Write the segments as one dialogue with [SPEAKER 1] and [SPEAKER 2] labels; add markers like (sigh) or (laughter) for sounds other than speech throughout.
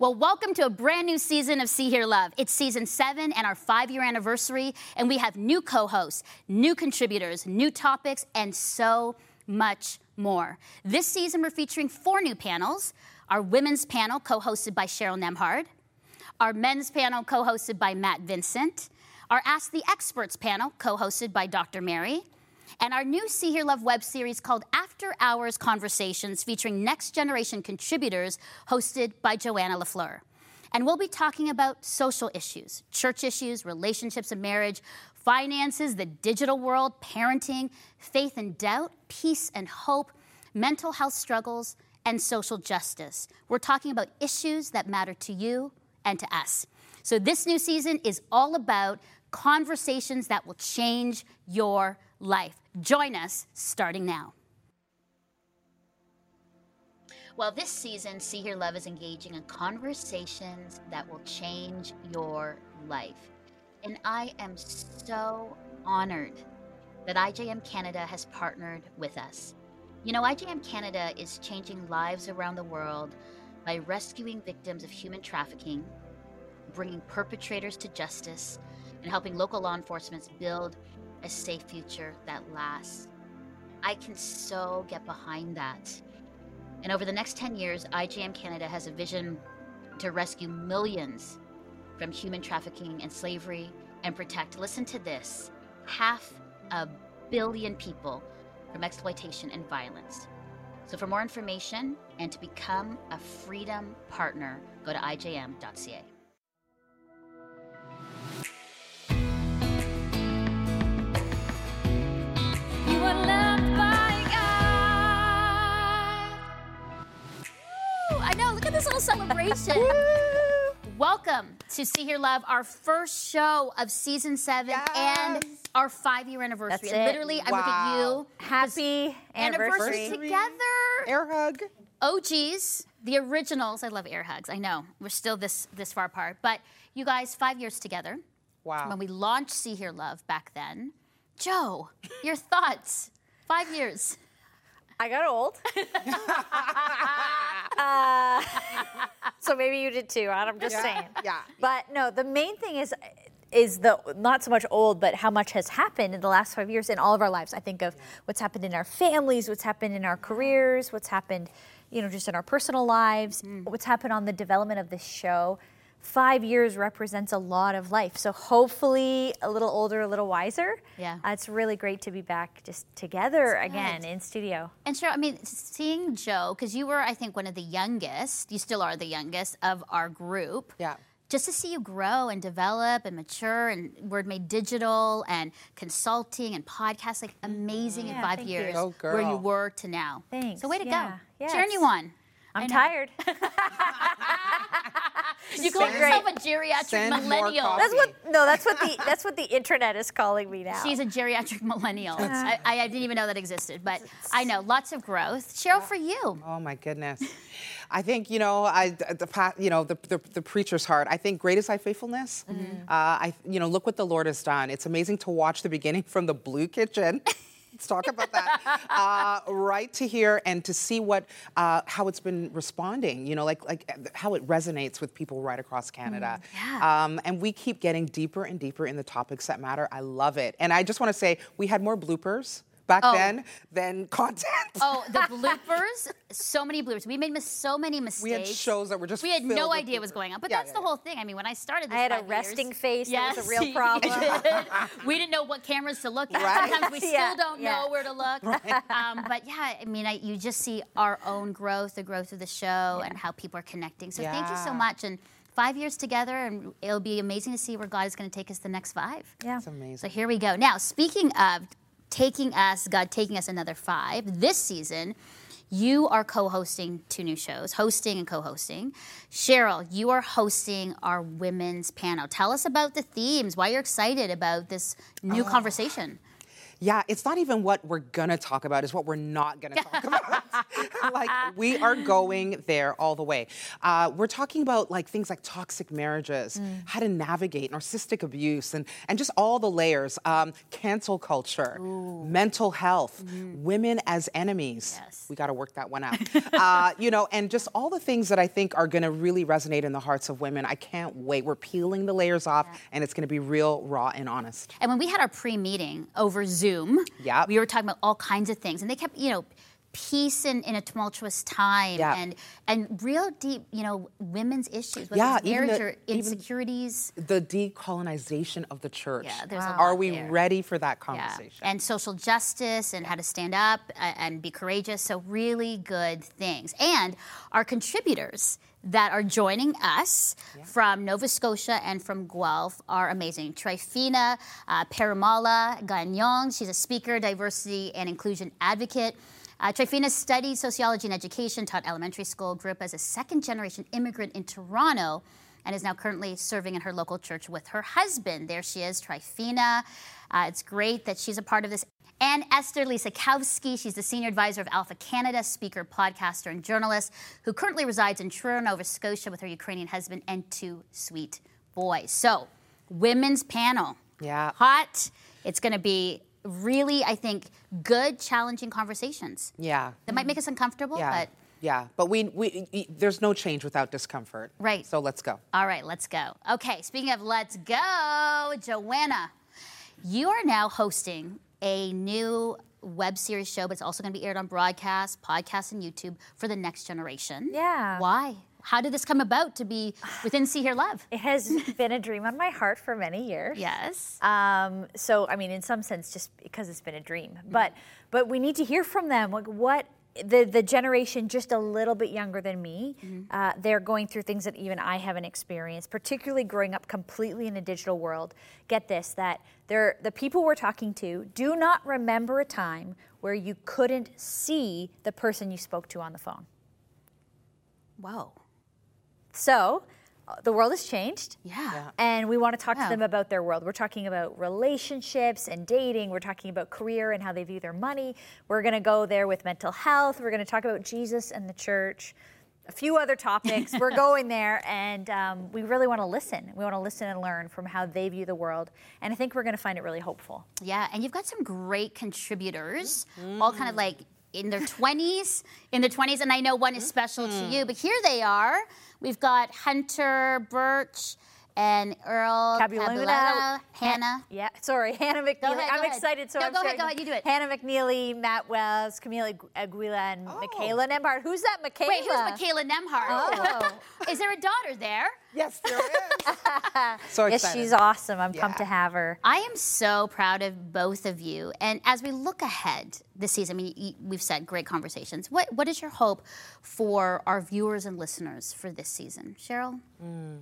[SPEAKER 1] Well, welcome to a brand new season of See Hear Love. It's season seven and our five year anniversary, and we have new co hosts, new contributors, new topics, and so much more. This season, we're featuring four new panels our women's panel, co hosted by Cheryl Nembhard, our men's panel, co hosted by Matt Vincent, our Ask the Experts panel, co hosted by Dr. Mary, and our new See Hear Love web series called After Hours Conversations featuring next generation contributors hosted by Joanna LaFleur. And we'll be talking about social issues, church issues, relationships and marriage, finances, the digital world, parenting, faith and doubt, peace and hope, mental health struggles, and social justice. We're talking about issues that matter to you and to us. So, this new season is all about conversations that will change your life. Join us starting now. Well, this season, See Hear Love is engaging in conversations that will change your life. And I am so honored that IJM Canada has partnered with us. You know, IJM Canada is changing lives around the world by rescuing victims of human trafficking, bringing perpetrators to justice, and helping local law enforcement build a safe future that lasts. I can so get behind that. And over the next 10 years, IJM Canada has a vision to rescue millions from human trafficking and slavery and protect, listen to this, half a billion people from exploitation and violence. So, for more information and to become a freedom partner, go to ijm.ca. this little celebration. Welcome to See Hear Love, our first show of season seven and our five year anniversary.
[SPEAKER 2] That's it.
[SPEAKER 1] literally, I look at you.
[SPEAKER 2] Happy
[SPEAKER 1] Anniversary
[SPEAKER 2] anniversary.
[SPEAKER 1] together.
[SPEAKER 3] Air hug.
[SPEAKER 1] OGs, the originals. I love air hugs. I know we're still this this far apart, but you guys, five years together.
[SPEAKER 3] Wow.
[SPEAKER 1] When we launched See Hear Love back then, Joe, your thoughts? Five years.
[SPEAKER 2] I got old. (laughs) uh, so maybe you did too. I'm just
[SPEAKER 3] Yeah,
[SPEAKER 2] saying.
[SPEAKER 3] yeah.
[SPEAKER 2] But no, the main thing is is the not so much old, but how much has happened in the last five years in all of our lives. I think of what's happened in our families, what's happened in our careers, what's happened, you know, just in our personal lives, what's happened on the development of this show. Five years represents a lot of life. So hopefully a little older, a little wiser.
[SPEAKER 1] Yeah.
[SPEAKER 2] Uh, it's really great to be back just together again in studio.
[SPEAKER 1] And sure, I mean, seeing Joe, because you were, I think, one of the youngest, you still are the youngest of our group.
[SPEAKER 3] Yeah.
[SPEAKER 1] Just to see you grow and develop and mature and Word Made Digital and consulting and podcasts, like amazing in five
[SPEAKER 2] thank you.
[SPEAKER 1] years
[SPEAKER 3] Go,
[SPEAKER 1] where you were to now.
[SPEAKER 2] Thanks,
[SPEAKER 1] So way to
[SPEAKER 2] yeah,
[SPEAKER 1] go.
[SPEAKER 2] yeah,
[SPEAKER 1] Cheering you on.
[SPEAKER 2] I'm tired. (laughs)
[SPEAKER 1] You call
[SPEAKER 3] Send-
[SPEAKER 1] yourself a geriatric
[SPEAKER 3] send
[SPEAKER 1] millennial.
[SPEAKER 3] coffee.
[SPEAKER 2] That's what no, that's what the that's what the internet is calling me now.
[SPEAKER 1] She's a geriatric millennial. I, I didn't even know that existed, but I know lots of growth. Cheryl, for you.
[SPEAKER 3] Oh my goodness. I think you know I the pa- you know the, the the preacher's heart. I think great is thy faithfulness. Uh, I you know look what the Lord has done. It's amazing to watch the beginning from the blue kitchen. (laughs) Let's talk about that. (laughs) Uh, right to here and to see what uh, how it's been responding. You know, like like how it resonates with people right across Canada.
[SPEAKER 1] yeah.
[SPEAKER 3] Um, and we keep getting deeper and deeper in the topics that matter. I love it. And I just want to say we had more bloopers back
[SPEAKER 1] Oh.
[SPEAKER 3] then than (laughs) content.
[SPEAKER 1] Oh, the bloopers! so many bloopers. We made mis- so many mistakes.
[SPEAKER 3] We had shows that were just
[SPEAKER 1] We had no
[SPEAKER 3] with
[SPEAKER 1] idea what was going on, but
[SPEAKER 3] Yeah,
[SPEAKER 1] that's
[SPEAKER 3] yeah,
[SPEAKER 1] the
[SPEAKER 3] yeah.
[SPEAKER 1] whole thing. I mean, when I started, this
[SPEAKER 2] I had a resting
[SPEAKER 1] years-
[SPEAKER 2] face. That was a real (laughs) problem.
[SPEAKER 1] did. we didn't know what cameras to look at.
[SPEAKER 3] Right.
[SPEAKER 1] Sometimes we (laughs) still
[SPEAKER 2] Yeah,
[SPEAKER 1] don't
[SPEAKER 2] yeah.
[SPEAKER 1] know where to look. Um, but yeah, I mean, I, you just see our own growth, the growth of the show, and how people are connecting. So thank you so much. And five years together, and it'll be amazing to see where God is going to take us the next five.
[SPEAKER 2] yeah.
[SPEAKER 3] It's amazing.
[SPEAKER 1] So here we go. Now, speaking of taking us, God taking us another five, this season, you are co hosting two new shows, hosting and co hosting. Cheryl, you are hosting our women's panel. Tell us about the themes, why you're excited about this new oh. conversation.
[SPEAKER 3] Yeah, it's not even what we're gonna talk about, it's what we're not gonna talk (laughs) about. (laughs) like, we are going there all the way. Uh, we're talking about like things like toxic marriages,
[SPEAKER 1] Mm.
[SPEAKER 3] how to navigate narcissistic abuse, and, and just all the layers. Um, cancel culture, mental health, women as enemies.
[SPEAKER 1] Yes.
[SPEAKER 3] We gotta work that one out. (laughs) uh, you know, and just all the things that I think are gonna really resonate in the hearts of women. I can't wait. We're peeling the layers off, and it's gonna be real, raw, and honest.
[SPEAKER 1] And when we had our pre-meeting over Zoom,
[SPEAKER 3] Yep.
[SPEAKER 1] we were talking about all kinds of things, and they kept, you know, peace in, in a tumultuous time,
[SPEAKER 3] Yeah.
[SPEAKER 1] and and real deep, you know, women's issues, whether
[SPEAKER 3] Yeah,
[SPEAKER 1] marriage
[SPEAKER 3] the-
[SPEAKER 1] or insecurities.
[SPEAKER 3] the decolonization of the church.
[SPEAKER 1] Yeah, there's a
[SPEAKER 3] Are we
[SPEAKER 1] there.
[SPEAKER 3] ready for that
[SPEAKER 1] Yeah,
[SPEAKER 3] conversation?
[SPEAKER 1] and social justice and how to stand up and be courageous. So, really good things. And our contributors that are joining us from Nova Scotia and from Guelph are amazing. Trifina uh, Paramala Gagnon, she's a speaker, diversity, and inclusion advocate. Uh, Trifina studied sociology and education, taught elementary school, grew up as a second generation immigrant in Toronto, and is now currently serving in her local church with her husband. There she is, Trifina. Uh, it's great that she's a part of this. And Esther Lisakowski, she's the senior advisor of Alpha Canada, speaker, podcaster, and journalist, who currently resides in Truro, Nova Scotia, with her Ukrainian husband and two sweet boys. So, women's panel.
[SPEAKER 3] Yeah.
[SPEAKER 1] Hot. It's going to be really, I think, good, challenging conversations.
[SPEAKER 3] yeah.
[SPEAKER 1] That might make us uncomfortable,
[SPEAKER 3] Yeah.
[SPEAKER 1] but
[SPEAKER 3] yeah. But we, we, there's no change without discomfort.
[SPEAKER 1] Right.
[SPEAKER 3] So let's go.
[SPEAKER 1] All right, let's go. Okay, speaking of let's go, Joanna, you are now hosting a new web series show, but it's also going to be aired on broadcast, podcast, and YouTube for the next generation.
[SPEAKER 2] Yeah.
[SPEAKER 1] Why? How did this come about to be within See Hear Love?
[SPEAKER 2] It has been a dream on my heart for many years.
[SPEAKER 1] Yes.
[SPEAKER 2] Um, so I mean, in some sense, just because it's been a dream, but but we need to hear from them. Like what the the generation just a little bit younger than me, uh, they're going through things that even I haven't experienced. Particularly growing up completely in a digital world. Get this: that they're the people we're talking to do not remember a time where you couldn't see the person you spoke to on the phone.
[SPEAKER 1] Whoa.
[SPEAKER 2] So. The world has changed.
[SPEAKER 1] Yeah.
[SPEAKER 2] And we want to talk
[SPEAKER 1] Yeah.
[SPEAKER 2] to them about their world. We're talking about relationships and dating. We're talking about career and how they view their money. We're going to go there with mental health. We're going to talk about Jesus and the church. A few other topics. We're (laughs) going there, and um, we really want to listen. We want to listen and learn from how they view the world. And I think we're going to find it really hopeful.
[SPEAKER 1] Yeah, and you've got some great contributors, all kind of like in their 20s, in their 20s, and I know one is special to you, mm. but here they are. We've got Hunter Birch and Earl
[SPEAKER 2] Cabuluna,
[SPEAKER 1] Cabuluna, Hannah.
[SPEAKER 2] Yeah, sorry, (laughs) Hannah McNeely.
[SPEAKER 1] ahead,
[SPEAKER 2] I'm
[SPEAKER 1] ahead.
[SPEAKER 2] excited. So
[SPEAKER 1] No,
[SPEAKER 2] I'm
[SPEAKER 1] go ahead,
[SPEAKER 2] starting-
[SPEAKER 1] go ahead, you do it.
[SPEAKER 2] Hannah McNeely, Matt Wells, Camila Agu- Aguila, uh, and oh. Michaela Nembhard. Who's that, Michaela?
[SPEAKER 1] Wait, who's Michaela Nembhard?
[SPEAKER 2] Oh. (laughs)
[SPEAKER 1] is there a daughter there?
[SPEAKER 3] Yes, there is. (laughs) so excited.
[SPEAKER 2] Yes, she's awesome. I'm pumped to have her.
[SPEAKER 1] I am so proud of both of you. And as we look ahead this season, I mean, we've said great conversations. What, what is your hope for our viewers and listeners for this season? Cheryl? Hmm.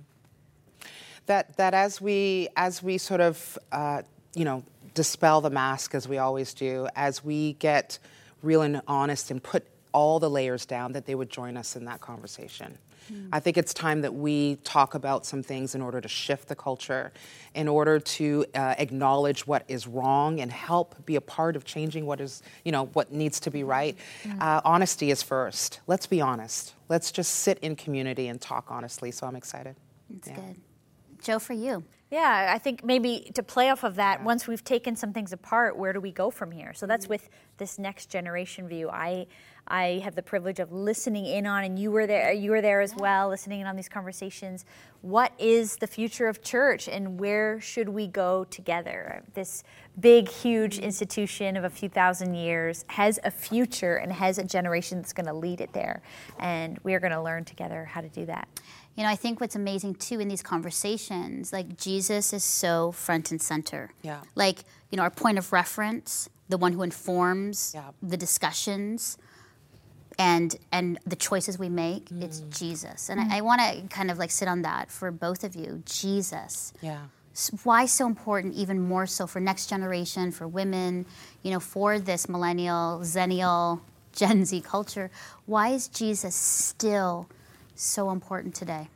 [SPEAKER 3] That that as we as we sort of uh, you know dispel the mask as we always do, as we get real and honest and put all the layers down, that they would join us in that conversation. I think it's time that we talk about some things in order to shift the culture, in order to uh, acknowledge what is wrong and help be a part of changing what is, you know, what needs to be right. Uh, honesty is first. Let's be honest. Let's just sit in community and talk honestly. So I'm excited.
[SPEAKER 1] It's
[SPEAKER 3] Yeah.
[SPEAKER 1] good. Joe, for you.
[SPEAKER 2] Yeah, I think maybe to play off of that, once we've taken some things apart, where do we go from here? So that's mm-hmm. with this next generation view. I I have the privilege of listening in on, and you were there. You were there as well, listening in on these conversations. What is the future of church, and where should we go together? This big, huge mm-hmm. institution of a few thousand years has a future and has a generation that's going to lead it there, and we are going to learn together how to do that.
[SPEAKER 1] You know, I think what's amazing too in these conversations, like Jesus is so front and center.
[SPEAKER 3] Yeah.
[SPEAKER 1] Like, you know, our point of reference, the one who informs
[SPEAKER 3] Yeah.
[SPEAKER 1] the discussions and and the choices we make,
[SPEAKER 3] Mm.
[SPEAKER 1] it's Jesus. And I, I want to kind of like sit on that for both of you. Jesus.
[SPEAKER 3] Yeah.
[SPEAKER 1] Why so important, even more so for next generation, for women, you know, for this millennial, zennial, Gen Z culture? Why is Jesus still so important today?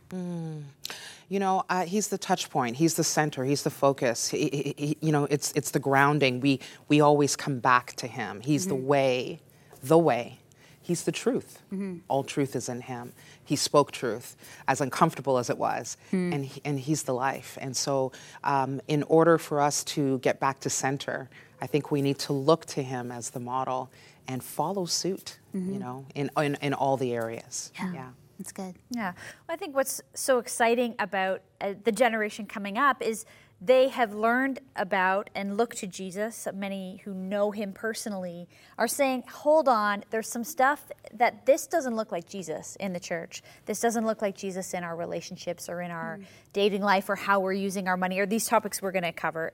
[SPEAKER 3] You know, uh, he's the touch point. He's the center. He's the focus. He, he, he, you know, it's it's the grounding. We we always come back to him. He's the way, the way. He's the truth. All truth is in him. He spoke truth, as uncomfortable as it was, and he, and he's the life. And so, um, in order for us to get back to center, I think we need to look to him as the model and follow suit. You know, in in, in all the areas. yeah.
[SPEAKER 1] Good.
[SPEAKER 2] Yeah. Well, I think what's so exciting about uh, the generation coming up is they have learned about and look to Jesus. Many who know him personally are saying, hold on, there's some stuff that this doesn't look like Jesus in the church. This doesn't look like Jesus in our relationships or in our hmm. dating life or how we're using our money or these topics we're going to cover.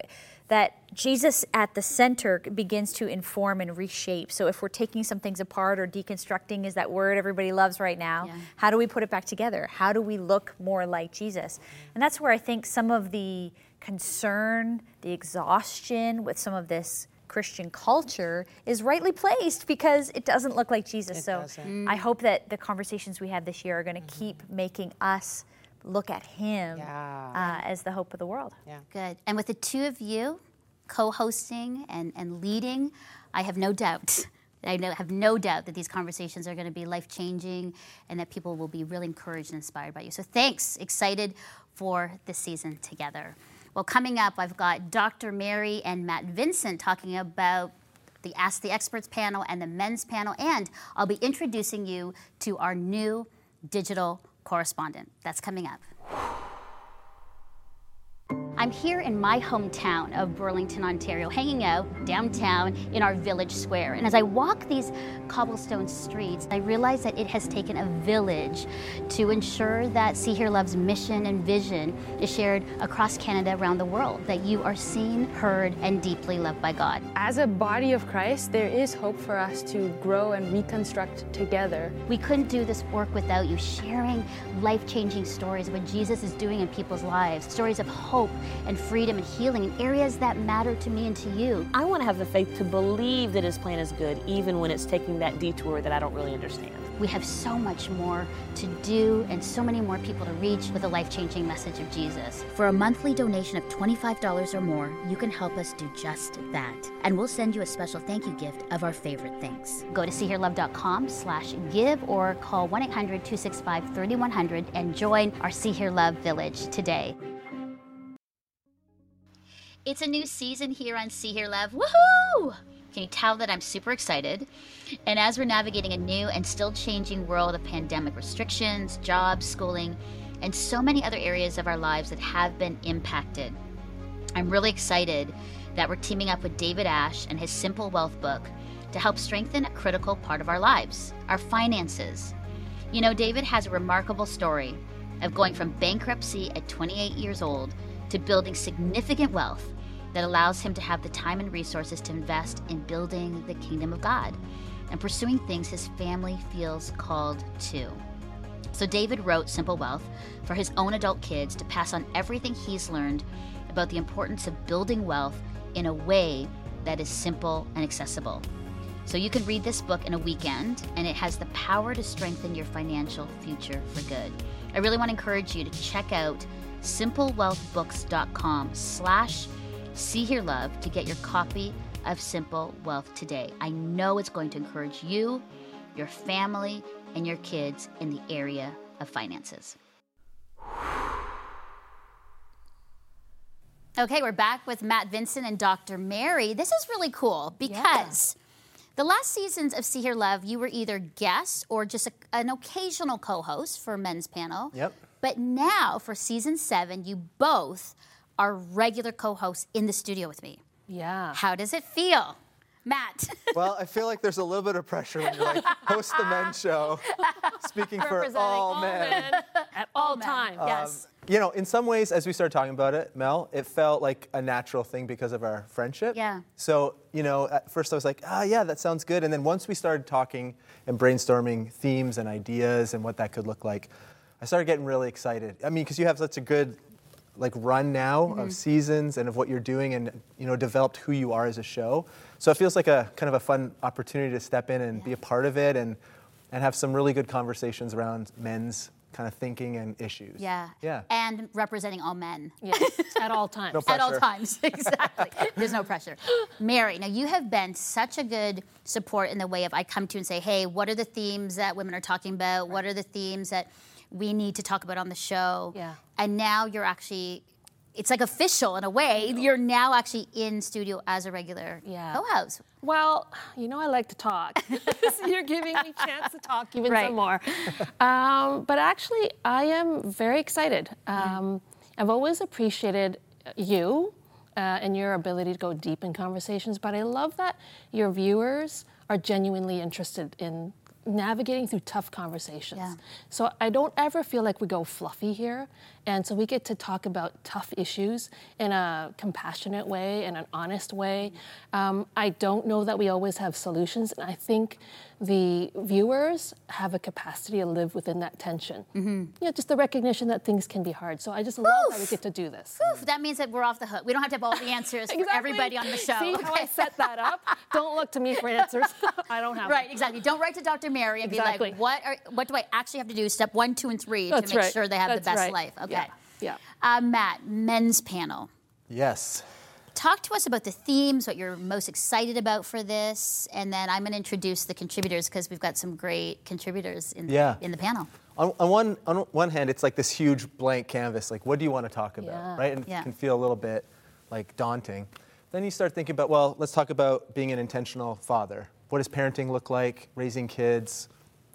[SPEAKER 2] That Jesus at the center begins to inform and reshape. So if we're taking some things apart or deconstructing is that word everybody loves right now,
[SPEAKER 1] Yeah.
[SPEAKER 2] how do we put it back together? How do we look more like Jesus? And that's where I think some of the concern, the exhaustion with some of this Christian culture is rightly placed because it doesn't look like Jesus.
[SPEAKER 3] It
[SPEAKER 2] so
[SPEAKER 3] doesn't.
[SPEAKER 2] I hope that the conversations we have this year are going to keep making us look at Him
[SPEAKER 3] Yeah.
[SPEAKER 2] uh, as the hope of the world.
[SPEAKER 3] Yeah.
[SPEAKER 1] Good. And with the two of you co-hosting and, and leading, I have no doubt. I know, have no doubt that these conversations are going to be life changing and that people will be really encouraged and inspired by you. So thanks. Excited for this season together. Well, coming up, I've got Dr. Mary and Matt Vincent talking about the Ask the Experts panel and the men's panel, and I'll be introducing you to our new digital correspondent. That's coming up. I'm here in my hometown of Burlington, Ontario, hanging out downtown in our village square. And as I walk these cobblestone streets, I realize that it has taken a village to ensure that See Hear Love's mission and vision is shared across Canada, around the world, that you are seen, heard, and deeply loved by God.
[SPEAKER 4] As a body of Christ, there is hope for us to grow and reconstruct together.
[SPEAKER 1] We couldn't do this work without you sharing life changing stories of what Jesus is doing in people's lives, stories of hope and freedom and healing in areas that matter to me and to you.
[SPEAKER 5] I want to have the faith to believe that his plan is good, even when it's taking that detour that I don't really understand.
[SPEAKER 1] We have so much more to do and so many more people to reach with the life changing message of Jesus. For a monthly donation of $25 or more, you can help us do just that. And we'll send you a special thank you gift of our favorite things. Go to seeherelove.com slash give or call 1 800 265 3100 and join our See Hear Love Village today. It's a new season here on See Hear Love. Woohoo! Can you tell that I'm super excited? And as we're navigating a new and still changing world of pandemic restrictions, jobs, schooling, and so many other areas of our lives that have been impacted, I'm really excited that we're teaming up with David Ash and his Simple Wealth book to help strengthen a critical part of our lives, our finances. You know, David has a remarkable story of going from bankruptcy at 28 years old to building significant wealth that allows him to have the time and resources to invest in building the kingdom of God and pursuing things his family feels called to. So, David wrote Simple Wealth for his own adult kids to pass on everything he's learned about the importance of building wealth in a way that is simple and accessible. So, you can read this book in a weekend, and it has the power to strengthen your financial future for good. I really want to encourage you to check out simplewealthbooks.com slash see here love to get your copy of Simple Wealth today. I know it's going to encourage you, your family, and your kids in the area of finances. Okay, we're back with Matt Vincent and Dr. Mary. This is really cool because the last seasons of See Hear Love, you were either guest or just a, an occasional co host for Men's Panel.
[SPEAKER 6] Yep.
[SPEAKER 1] But now for season seven, you both are regular co hosts in the studio with me.
[SPEAKER 5] Yeah.
[SPEAKER 1] How does it feel? Matt. (laughs)
[SPEAKER 6] Well, I feel like there's a little bit of pressure when you like host the men's show, speaking for
[SPEAKER 5] Representing
[SPEAKER 6] all men.
[SPEAKER 5] at all times.
[SPEAKER 1] yes.
[SPEAKER 6] You know, in some ways, as we started talking about it, Mel, it felt like a natural thing because of our friendship.
[SPEAKER 1] Yeah.
[SPEAKER 6] So, you know, at first I was like, ah, yeah, that sounds good. And then once we started talking and brainstorming themes and ideas and what that could look like, I started getting really excited. I mean, because you have such a good like run now of mm-hmm. seasons and of what you're doing and you know developed who you are as a show so it feels like a kind of a fun opportunity to step in and be a part of it and and have some really good conversations around men's kind of thinking and issues.
[SPEAKER 1] Yeah.
[SPEAKER 6] Yeah.
[SPEAKER 1] And representing all men.
[SPEAKER 5] Yes, (laughs) at all times.
[SPEAKER 6] No
[SPEAKER 1] At all times, (laughs) exactly. There's no pressure. Mary, now you have been such a good support in the way of I come to you and say, hey, what are the themes that women are talking about? What are the themes that we need to talk about on the show?
[SPEAKER 5] Yeah.
[SPEAKER 1] And now you're actually, it's like official in a way. You're now actually in studio as a regular
[SPEAKER 5] Yeah.
[SPEAKER 1] co-host.
[SPEAKER 5] Well, you know I like to talk. (laughs) so you're giving me a chance to talk even
[SPEAKER 1] Right.
[SPEAKER 5] some more. Um, but actually, I am very excited. Um, I've always appreciated you uh, and your ability to go deep in conversations, but I love that your viewers are genuinely interested in navigating through tough conversations.
[SPEAKER 1] Yeah.
[SPEAKER 5] So I don't ever feel like we go fluffy here. And so we get to talk about tough issues in a compassionate way, in an honest way. Um, I don't know that we always have solutions. And I think the viewers have a capacity to live within that tension.
[SPEAKER 1] Mm-hmm.
[SPEAKER 5] You know, just the recognition that things can be hard. So I just love that we get to do this.
[SPEAKER 1] Oof, that means that we're off the hook. We don't have to have all the answers for (laughs) everybody on the show.
[SPEAKER 5] See how I set that up? Don't look to me for answers. (laughs) I don't have them.
[SPEAKER 1] Right,
[SPEAKER 5] them.
[SPEAKER 1] exactly. Don't write to Dr. Mary and
[SPEAKER 5] Exactly.
[SPEAKER 1] be like, what are, what do I actually have to do? Step one, two, and three
[SPEAKER 5] That's
[SPEAKER 1] to make
[SPEAKER 5] right.
[SPEAKER 1] sure they have
[SPEAKER 5] That's
[SPEAKER 1] the best
[SPEAKER 5] right.
[SPEAKER 1] life. Okay.
[SPEAKER 5] Yeah. Yeah.
[SPEAKER 1] Uh, Matt, men's panel.
[SPEAKER 6] Yes.
[SPEAKER 1] Talk to us about the themes, what you're most excited about for this, and then I'm going to introduce the contributors because we've got some great contributors in,
[SPEAKER 6] Yeah.
[SPEAKER 1] in the panel.
[SPEAKER 6] On, on one on one hand, it's like this huge blank canvas. Like, what do you want to talk about,
[SPEAKER 5] Yeah.
[SPEAKER 6] right? And
[SPEAKER 1] Yeah.
[SPEAKER 6] it can feel a little bit like daunting. Then you start thinking about, well, let's talk about being an intentional father. What does parenting look like? Raising kids,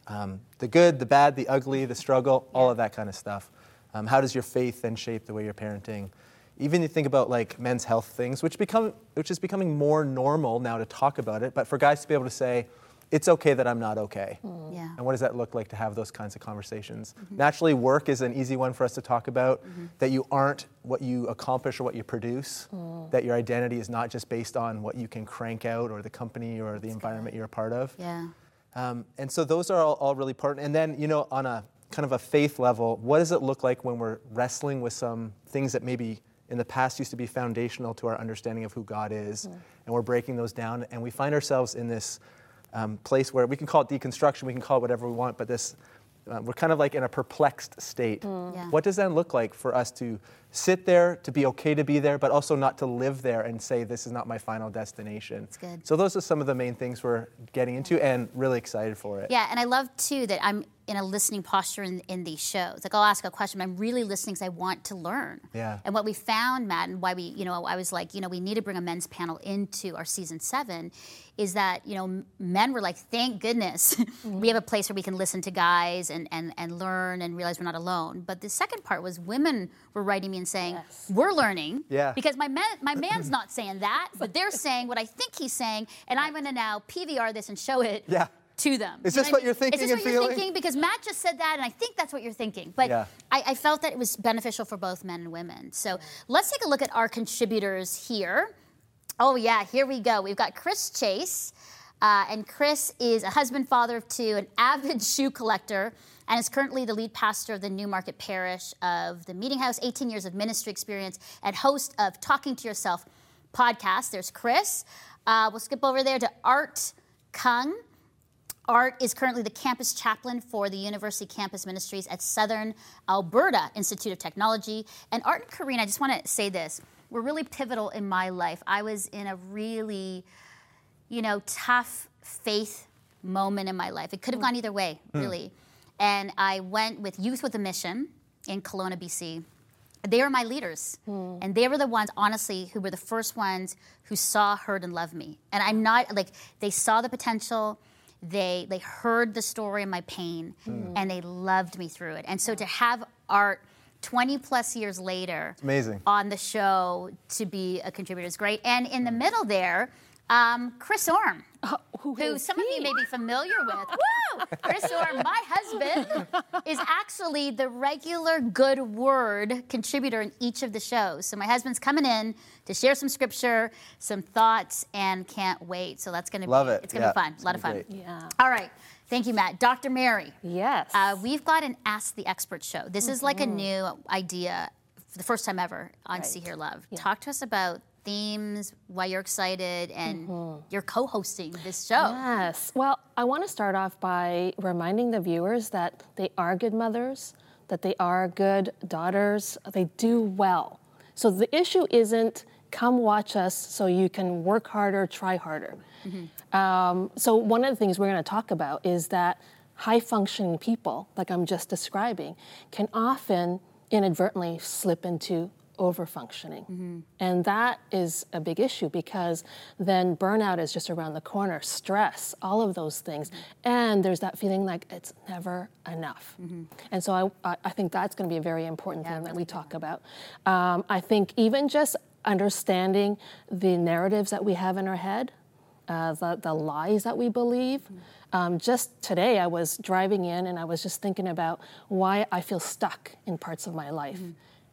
[SPEAKER 6] um, the good, the bad, the ugly, the struggle, all of that kind of stuff. Um, how does your faith then shape the way you're parenting? Even you think about like men's health things, which become which is becoming more normal now to talk about it. But for guys to be able to say, it's okay that I'm not okay.
[SPEAKER 1] Yeah.
[SPEAKER 6] And what does that look like to have those kinds of conversations? Naturally, work is an easy one for us to talk about. That you aren't what you accomplish or what you produce. That your identity is not just based on what you can crank out or the company or the environment you're a part of.
[SPEAKER 1] Yeah.
[SPEAKER 6] Um, and so those are all, all really important. And then, you know, on a kind of a faith level, what does it look like when we're wrestling with some things that maybe in the past used to be foundational to our understanding of who God is, and we're breaking those down, and we find ourselves in this um, place where we can call it deconstruction, we can call it whatever we want, but this uh, we're kind of like in a perplexed state.
[SPEAKER 1] Yeah.
[SPEAKER 6] What does that look like for us to sit there, to be okay to be there, but also not to live there and say this is not my final destination?
[SPEAKER 1] That's good.
[SPEAKER 6] So those are some of the main things we're getting into, and really excited for it.
[SPEAKER 1] Yeah, and I love too that I'm in a listening posture in, in these shows. Like I'll ask a question, but I'm really listening because I want to learn.
[SPEAKER 6] Yeah.
[SPEAKER 1] And what we found, Matt, and why we, you know, I was like, you know, we need to bring a men's panel into our season seven, is that you know, men were like, thank goodness (laughs) we have a place where we can listen to guys and and and learn and realize we're not alone. But the second part was women were writing me and saying, we're learning.
[SPEAKER 6] Yeah.
[SPEAKER 1] Because my man, my (clears throat) man's not saying that, but they're saying what I think he's saying, and I'm going to now PVR this and show it
[SPEAKER 6] Yeah.
[SPEAKER 1] To them.
[SPEAKER 6] Is
[SPEAKER 1] You
[SPEAKER 6] this
[SPEAKER 1] know
[SPEAKER 6] what you're thinking
[SPEAKER 1] Is this what you're thinking? Because Matt just said that, and I think that's what you're thinking. But
[SPEAKER 6] Yeah.
[SPEAKER 1] I, I felt that it was beneficial for both men and women. So let's take a look at our contributors here. Oh, yeah, here we go. We've got Chris Chase. Uh, and Chris is a husband, father of two, an avid (laughs) shoe collector, and is currently the lead pastor of the Newmarket Parish of the Meeting House, 18 years of ministry experience, and host of Talking to Yourself podcast. There's Chris. Uh, we'll skip over there to Art Kung. Art is currently the campus chaplain for the University Campus Ministries at Southern Alberta Institute of Technology. And Art and Karina, I just want to say this, were really pivotal in my life. I was in a really, you know, tough faith moment in my life. It could have hmm. gone either way, hmm. really. And I went with Youth with a Mission in Kelowna, BC. They were my leaders. Hmm. And they were the ones, honestly, who were the first ones who saw, heard, and loved me. And I'm not like, they saw the potential, they, they heard the story of my pain, hmm. Hmm. and they loved me through it. And so to have art 20 plus years later
[SPEAKER 6] amazing.
[SPEAKER 1] on the show to be a contributor is great. And in the hmm. middle there, um, Chris Orm,
[SPEAKER 5] who
[SPEAKER 1] who
[SPEAKER 5] is
[SPEAKER 1] some of you may be familiar with. (laughs) Woo! Chris Orm, my husband, is actually the regular Good Word contributor in each of the shows. So my husband's coming in to share some scripture, some thoughts, and can't wait. So that's going to
[SPEAKER 6] Love
[SPEAKER 1] be
[SPEAKER 6] it.
[SPEAKER 1] it's going to
[SPEAKER 6] Yeah,
[SPEAKER 1] be fun. A lot of fun.
[SPEAKER 6] great.
[SPEAKER 5] Yeah.
[SPEAKER 1] All right. Thank you, Matt. Dr. Mary.
[SPEAKER 5] Yes.
[SPEAKER 1] Uh, we've got an Ask the Expert show. This is like a
[SPEAKER 5] Mm-hmm.
[SPEAKER 1] new idea for the first time ever on See Hear Love. Talk to us about themes, why you're excited, and
[SPEAKER 5] Mm-hmm.
[SPEAKER 1] you're co hosting this show.
[SPEAKER 5] Yes. Well, I want to start off by reminding the viewers that they are good mothers, that they are good daughters, they do well. So the issue isn't come watch us so you can work harder, try harder. Um, so, one of the things we're going to talk about is that high functioning people, like I'm just describing, can often inadvertently slip into over functioning. And that is a big issue because then burnout is just around the corner, stress, all of those things. And there's that feeling like it's never enough. And so I, I- think that's going to be a very important thing that we talk about. Um, I think even just understanding the narratives that we have in our head, uh, the, the lies that we believe. Um, just today, I was driving in and I was just thinking about why I feel stuck in parts of my life.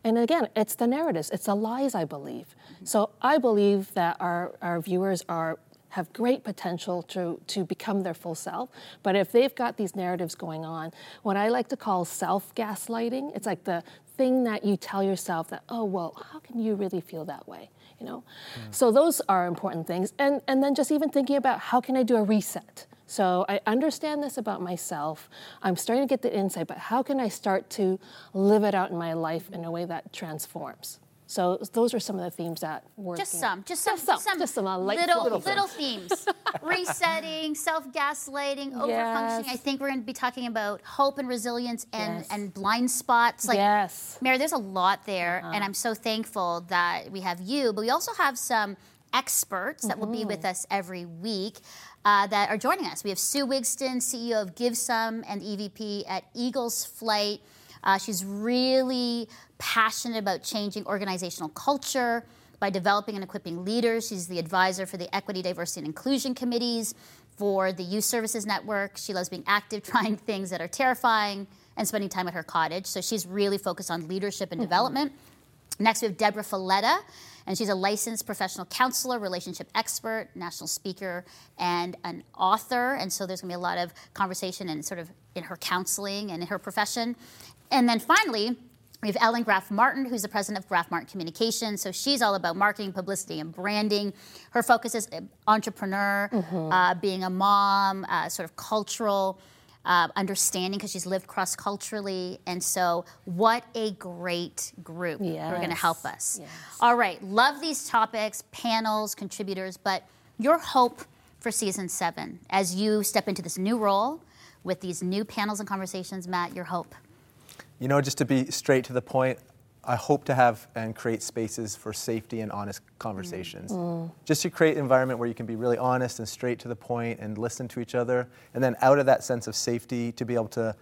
[SPEAKER 5] And again, it's the narratives, it's the lies I believe. So I believe that our, our viewers are have great potential to, to become their full self. But if they've got these narratives going on, what I like to call self gaslighting, it's like the thing that you tell yourself that, oh, well, how can you really feel that way? You know? Hmm. So those are important things. And, and then just even thinking about how can I do a reset? So I understand this about myself. I'm starting to get the insight, but how can I start to live it out in my life in a way that transforms? So those are some of the themes that we're
[SPEAKER 1] Just some, just some,
[SPEAKER 5] Just some,
[SPEAKER 1] just some,
[SPEAKER 5] just some, uh, light
[SPEAKER 1] little, little, themes. (laughs) Resetting, self-gaslighting, overfunctioning. I
[SPEAKER 5] Yes.
[SPEAKER 1] think we're going to be talking about hope and resilience and,
[SPEAKER 5] Yes.
[SPEAKER 1] and blind spots. Like,
[SPEAKER 5] yes.
[SPEAKER 1] Mary, there's a lot there,
[SPEAKER 5] Uh-huh.
[SPEAKER 1] and I'm so thankful that we have you, but we also have some experts that will be with
[SPEAKER 5] Mm-hmm.
[SPEAKER 1] us every week uh, that are joining us. We have Sue Wigston, CEO of GiveSome and EVP at Eagles Flight. Uh, she's really passionate about changing organizational culture by developing and equipping leaders. She's the advisor for the Equity, Diversity, and Inclusion Committees for the Youth Services Network. She loves being active, (laughs) trying things that are terrifying, and spending time at her cottage. So she's really focused on leadership and development. Next, we have Deborah Folletta, and she's a licensed professional counselor, relationship expert, national speaker, and an author. And so there's going to be a lot of conversation and sort of in her counseling and in her profession. And then finally, we have Ellen Graf-Martin, who's the president of Graf-Martin Communications. So she's all about marketing, publicity, and branding. Her focus is uh, entrepreneur, uh, being a mom, uh, sort of cultural uh, understanding because she's lived cross culturally. And so, what a great group who are going to help us.
[SPEAKER 5] Yes.
[SPEAKER 1] All right, love these topics, panels, contributors, but your hope for season seven as you step into this new role with these new panels and conversations, Matt, your hope.
[SPEAKER 6] You know, just to be straight to the point, I hope to have and create spaces for safety and honest conversations. Mm. Mm. Just to create an environment where you can be really honest and straight to the point and listen to each other. And then out of that sense of safety, to be able to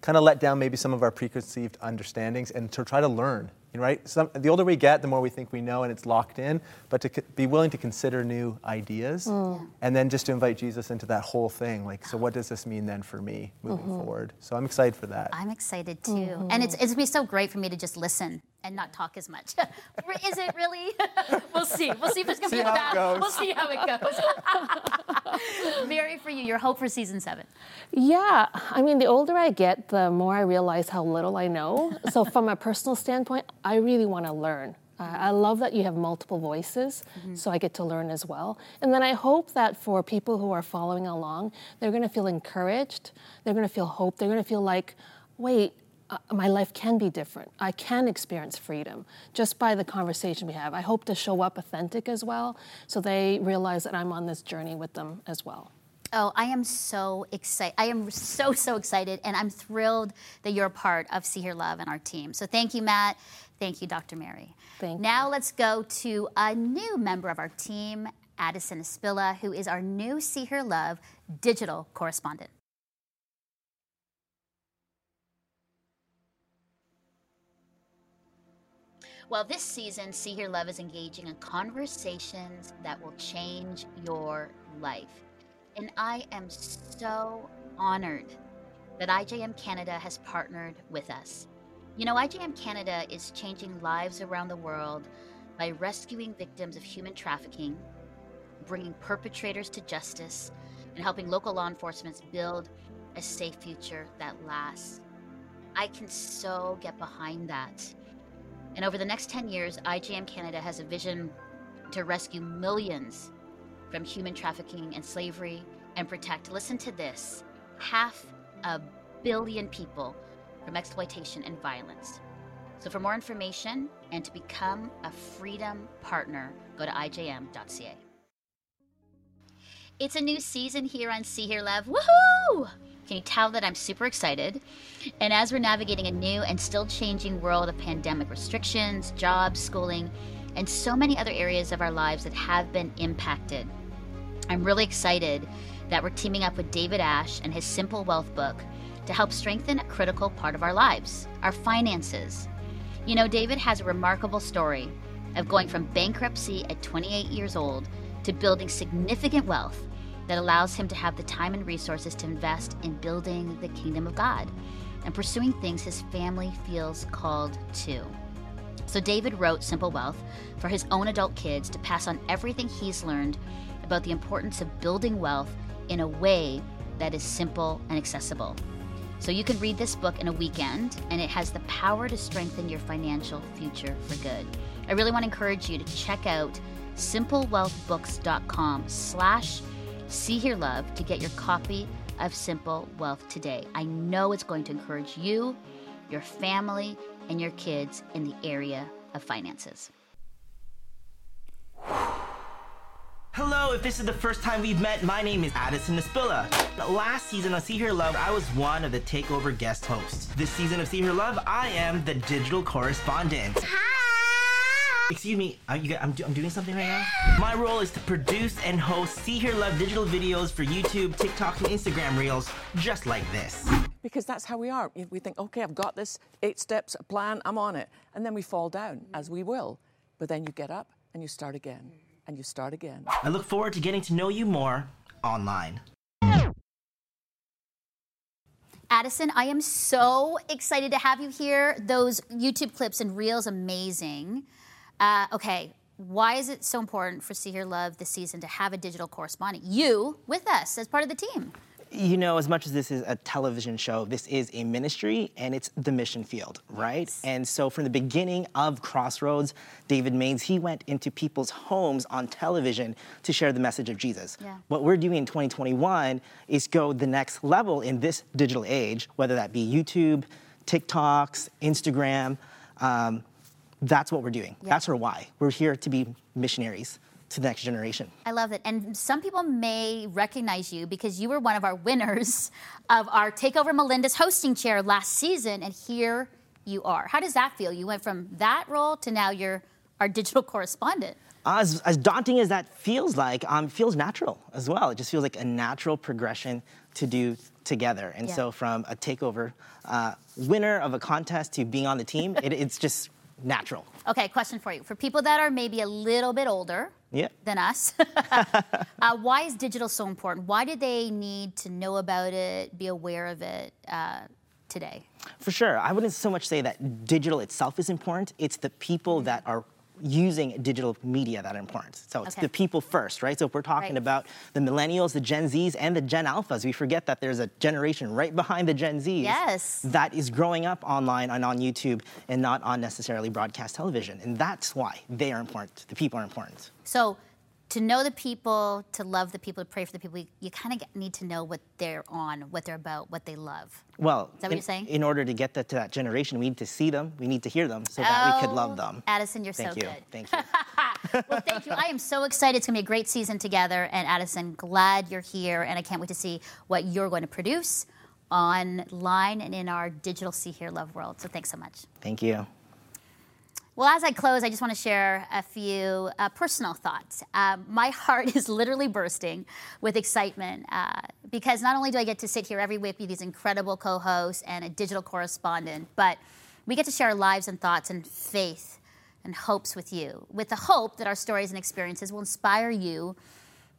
[SPEAKER 6] kind of let down maybe some of our preconceived understandings and to try to learn. You know, right? Some, the older we get, the more we think we know and it's locked in. But to c- be willing to consider new ideas mm. and then just to invite Jesus into that whole thing. Like, so what does this mean then for me moving mm-hmm. forward? So I'm excited for that.
[SPEAKER 1] I'm excited too. Mm-hmm. And it's, it's gonna be so great for me to just listen and not talk as much. (laughs) Is it really? (laughs) we'll see. We'll see if it's gonna be a
[SPEAKER 6] how
[SPEAKER 1] bad. We'll see how it goes. (laughs) Mary, for you, your hope for season seven.
[SPEAKER 5] Yeah, I mean, the older I get, the more I realize how little I know. so, from a personal standpoint, I really want to learn. Uh, I love that you have multiple voices, so I get to learn as well. And then I hope that for people who are following along, they're going to feel encouraged, they're going to feel hope, they're going to feel like, wait, uh, my life can be different. I can experience freedom just by the conversation we have. I hope to show up authentic as well, so they realize that I'm on this journey with them as well.
[SPEAKER 1] Oh, I am so excited. I am so, so excited. And I'm thrilled that you're a part of See Hear Love and our team. So thank you, Matt. Thank you, Dr. Mary.
[SPEAKER 5] Thank
[SPEAKER 1] now let's go to a new member of our team, Addison Espilla, who is our new See Hear Love digital correspondent. Well, this season, See Hear Love is engaging in conversations that will change your life. And I am so honored that IJM Canada has partnered with us. You know, IJM Canada is changing lives around the world by rescuing victims of human trafficking, bringing perpetrators to justice, and helping local law enforcement build a safe future that lasts. I can so get behind that. And over the next 10 years, IJM Canada has a vision to rescue millions from human trafficking and slavery and protect, listen to this, half a billion people from exploitation and violence. So, for more information and to become a Freedom Partner, go to ijm.ca. It's a new season here on See Hear Love. Woohoo! Can you tell that I'm super excited? And as we're navigating a new and still changing world of pandemic restrictions, jobs, schooling, and so many other areas of our lives that have been impacted, I'm really excited that we're teaming up with David Ash and his Simple Wealth book to help strengthen a critical part of our lives our finances. You know, David has a remarkable story of going from bankruptcy at 28 years old to building significant wealth that allows him to have the time and resources to invest in building the kingdom of God and pursuing things his family feels called to. So, David wrote Simple Wealth for his own adult kids to pass on everything he's learned about the importance of building wealth in a way that is simple and accessible. So, you can read this book in a weekend, and it has the power to strengthen your financial future for good. I really want to encourage you to check out simplewealthbooks.com slash see here love to get your copy of Simple Wealth today. I know it's going to encourage you, your family, and your kids in the area of finances.
[SPEAKER 7] Hello, if this is the first time we've met, my name is Addison Espilla. Last season on See Hear Love, I was one of the takeover guest hosts. This season of See Hear Love, I am the digital correspondent. Hi. Excuse me, are you, I'm, I'm doing something right now? My role is to produce and host See Hear Love digital videos for YouTube, TikTok, and Instagram Reels, just like this.
[SPEAKER 8] because that's how we are. We think, okay, I've got this eight steps plan, I'm on it. And then we fall down, as we will. But then you get up and you start again, and you start again.
[SPEAKER 7] I look forward to getting to know you more online.
[SPEAKER 1] Addison, I am so excited to have you here. Those YouTube clips and reels, amazing. Uh, okay, why is it so important for See Hear Love this season to have a digital correspondent? You with us as part of the team.
[SPEAKER 7] You know, as much as this is a television show, this is a ministry and it's the mission field, right? And so from the beginning of Crossroads, David Mainse, he went into people's homes on television to share the message of Jesus.
[SPEAKER 1] Yeah.
[SPEAKER 7] What we're doing in 2021 is go the next level in this digital age, whether that be YouTube, TikToks, Instagram. Um, that's what we're doing. That's our why. We're here to be missionaries to the next generation.
[SPEAKER 1] I love it. And some people may recognize you because you were one of our winners of our Takeover Melinda's hosting chair last season, and here you are. How does that feel? You went from that role to now you're our digital correspondent.
[SPEAKER 7] As, as daunting as that feels like, um, feels natural as well. It just feels like a natural progression to do together. And
[SPEAKER 1] Yeah.
[SPEAKER 7] so, from a takeover uh, winner of a contest to being on the team, it, it's just natural. (laughs)
[SPEAKER 1] Okay, question for you. For people that are maybe a little bit older
[SPEAKER 7] Yeah.
[SPEAKER 1] than us, (laughs) uh, why is digital so important? Why do they need to know about it, be aware of it uh, today?
[SPEAKER 7] For sure. I wouldn't so much say that digital itself is important, it's the people that are using digital media that are important. So it's
[SPEAKER 1] Okay.
[SPEAKER 7] the people first, right? So if we're talking
[SPEAKER 1] Right.
[SPEAKER 7] about the millennials, the Gen Zs, and the Gen Alphas, we forget that there's a generation right behind the Gen Zs
[SPEAKER 1] Yes.
[SPEAKER 7] that is growing up online and on YouTube and not on necessarily broadcast television. And that's why they are important. The people are important.
[SPEAKER 1] So, to know the people, to love the people, to pray for the people, you, you kind of need to know what they're on, what they're about, what they love.
[SPEAKER 7] Well, is
[SPEAKER 1] that what
[SPEAKER 7] in,
[SPEAKER 1] you're saying?
[SPEAKER 7] in order to get that to that generation, we need to see them, we need to hear them so that we could love
[SPEAKER 1] Oh,
[SPEAKER 7] them.
[SPEAKER 1] Addison, you're
[SPEAKER 7] Thank
[SPEAKER 1] so
[SPEAKER 7] you.
[SPEAKER 1] good.
[SPEAKER 7] Thank (laughs) you.
[SPEAKER 1] Well, thank you. I am so excited. It's going to be a great season together. And Addison, glad you're here. And I can't wait to see what you're going to produce online and in our digital See Hear Love world. So thanks so much.
[SPEAKER 7] Thank you.
[SPEAKER 1] Well, as I close, I just want to share a few uh, personal thoughts. Um, my (laughs) heart is literally bursting with excitement uh, because not only do I get to sit here every week with these incredible co hosts and a digital correspondent, but we get to share our lives and thoughts and faith and hopes with you, with the hope that our stories and experiences will inspire you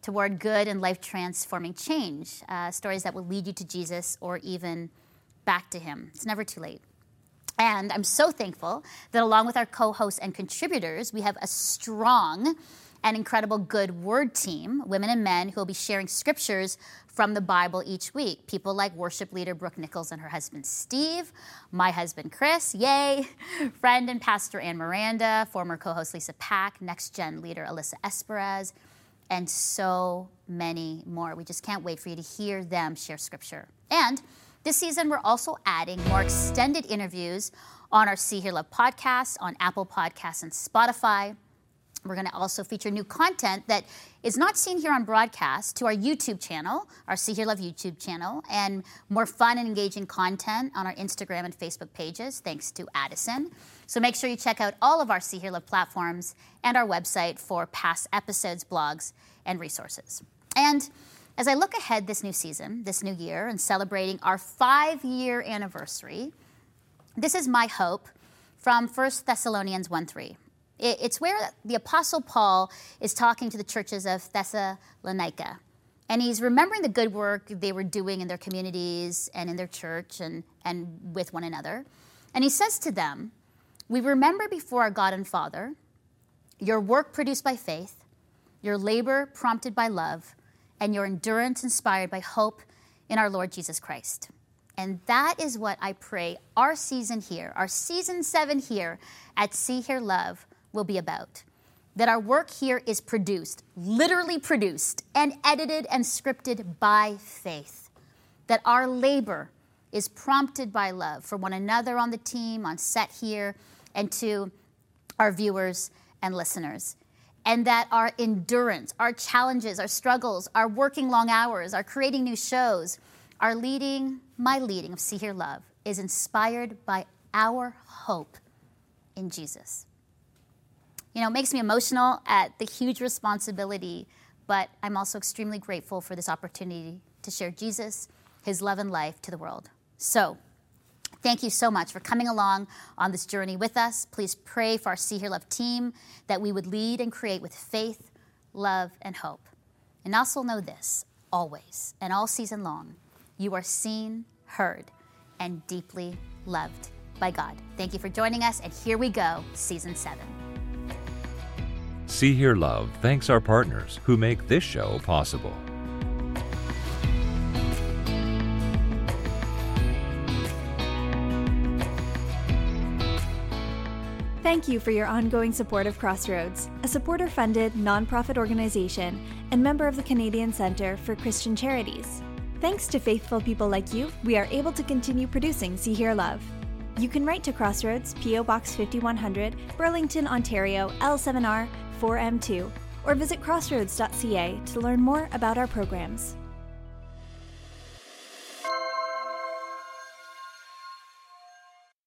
[SPEAKER 1] toward good and life transforming change, uh, stories that will lead you to Jesus or even back to Him. It's never too late. And I'm so thankful that along with our co hosts and contributors, we have a strong and incredible good word team, women and men, who will be sharing scriptures from the Bible each week. People like worship leader Brooke Nichols and her husband Steve, my husband Chris, yay, (laughs) friend and pastor Ann Miranda, former co host Lisa Pack, next gen leader Alyssa Esperez, and so many more. We just can't wait for you to hear them share scripture. And This season, we're also adding more extended interviews on our See Hear Love podcast, on Apple Podcasts and Spotify. We're going to also feature new content that is not seen here on broadcast to our YouTube channel, our See Hear Love YouTube channel, and more fun and engaging content on our Instagram and Facebook pages, thanks to Addison. So make sure you check out all of our See Hear Love platforms and our website for past episodes, blogs, and resources. And as I look ahead this new season, this new year, and celebrating our five year anniversary, this is my hope from 1 Thessalonians 1 3. It's where the Apostle Paul is talking to the churches of Thessalonica. And he's remembering the good work they were doing in their communities and in their church and, and with one another. And he says to them, We remember before our God and Father your work produced by faith, your labor prompted by love, and your endurance inspired by hope in our Lord Jesus Christ. And that is what I pray our season here, our season seven here at See Hear Love will be about. That our work here is produced, literally produced, and edited and scripted by faith. That our labor is prompted by love for one another on the team, on set here, and to our viewers and listeners. And that our endurance, our challenges, our struggles, our working long hours, our creating new shows, our leading, my leading of See Hear Love is inspired by our hope in Jesus. You know, it makes me emotional at the huge responsibility, but I'm also extremely grateful for this opportunity to share Jesus, his love and life to the world. So, thank you so much for coming along on this journey with us. Please pray for our See Hear Love team that we would lead and create with faith, love, and hope. And also know this always and all season long you are seen, heard, and deeply loved by God. Thank you for joining us, and here we go, season seven.
[SPEAKER 9] See Hear Love thanks our partners who make this show possible.
[SPEAKER 10] Thank you for your ongoing support of Crossroads, a supporter funded nonprofit organization and member of the Canadian Centre for Christian Charities. Thanks to faithful people like you, we are able to continue producing See Hear Love. You can write to Crossroads, P.O. Box 5100, Burlington, Ontario, L7R 4M2, or visit crossroads.ca to learn more about our programs.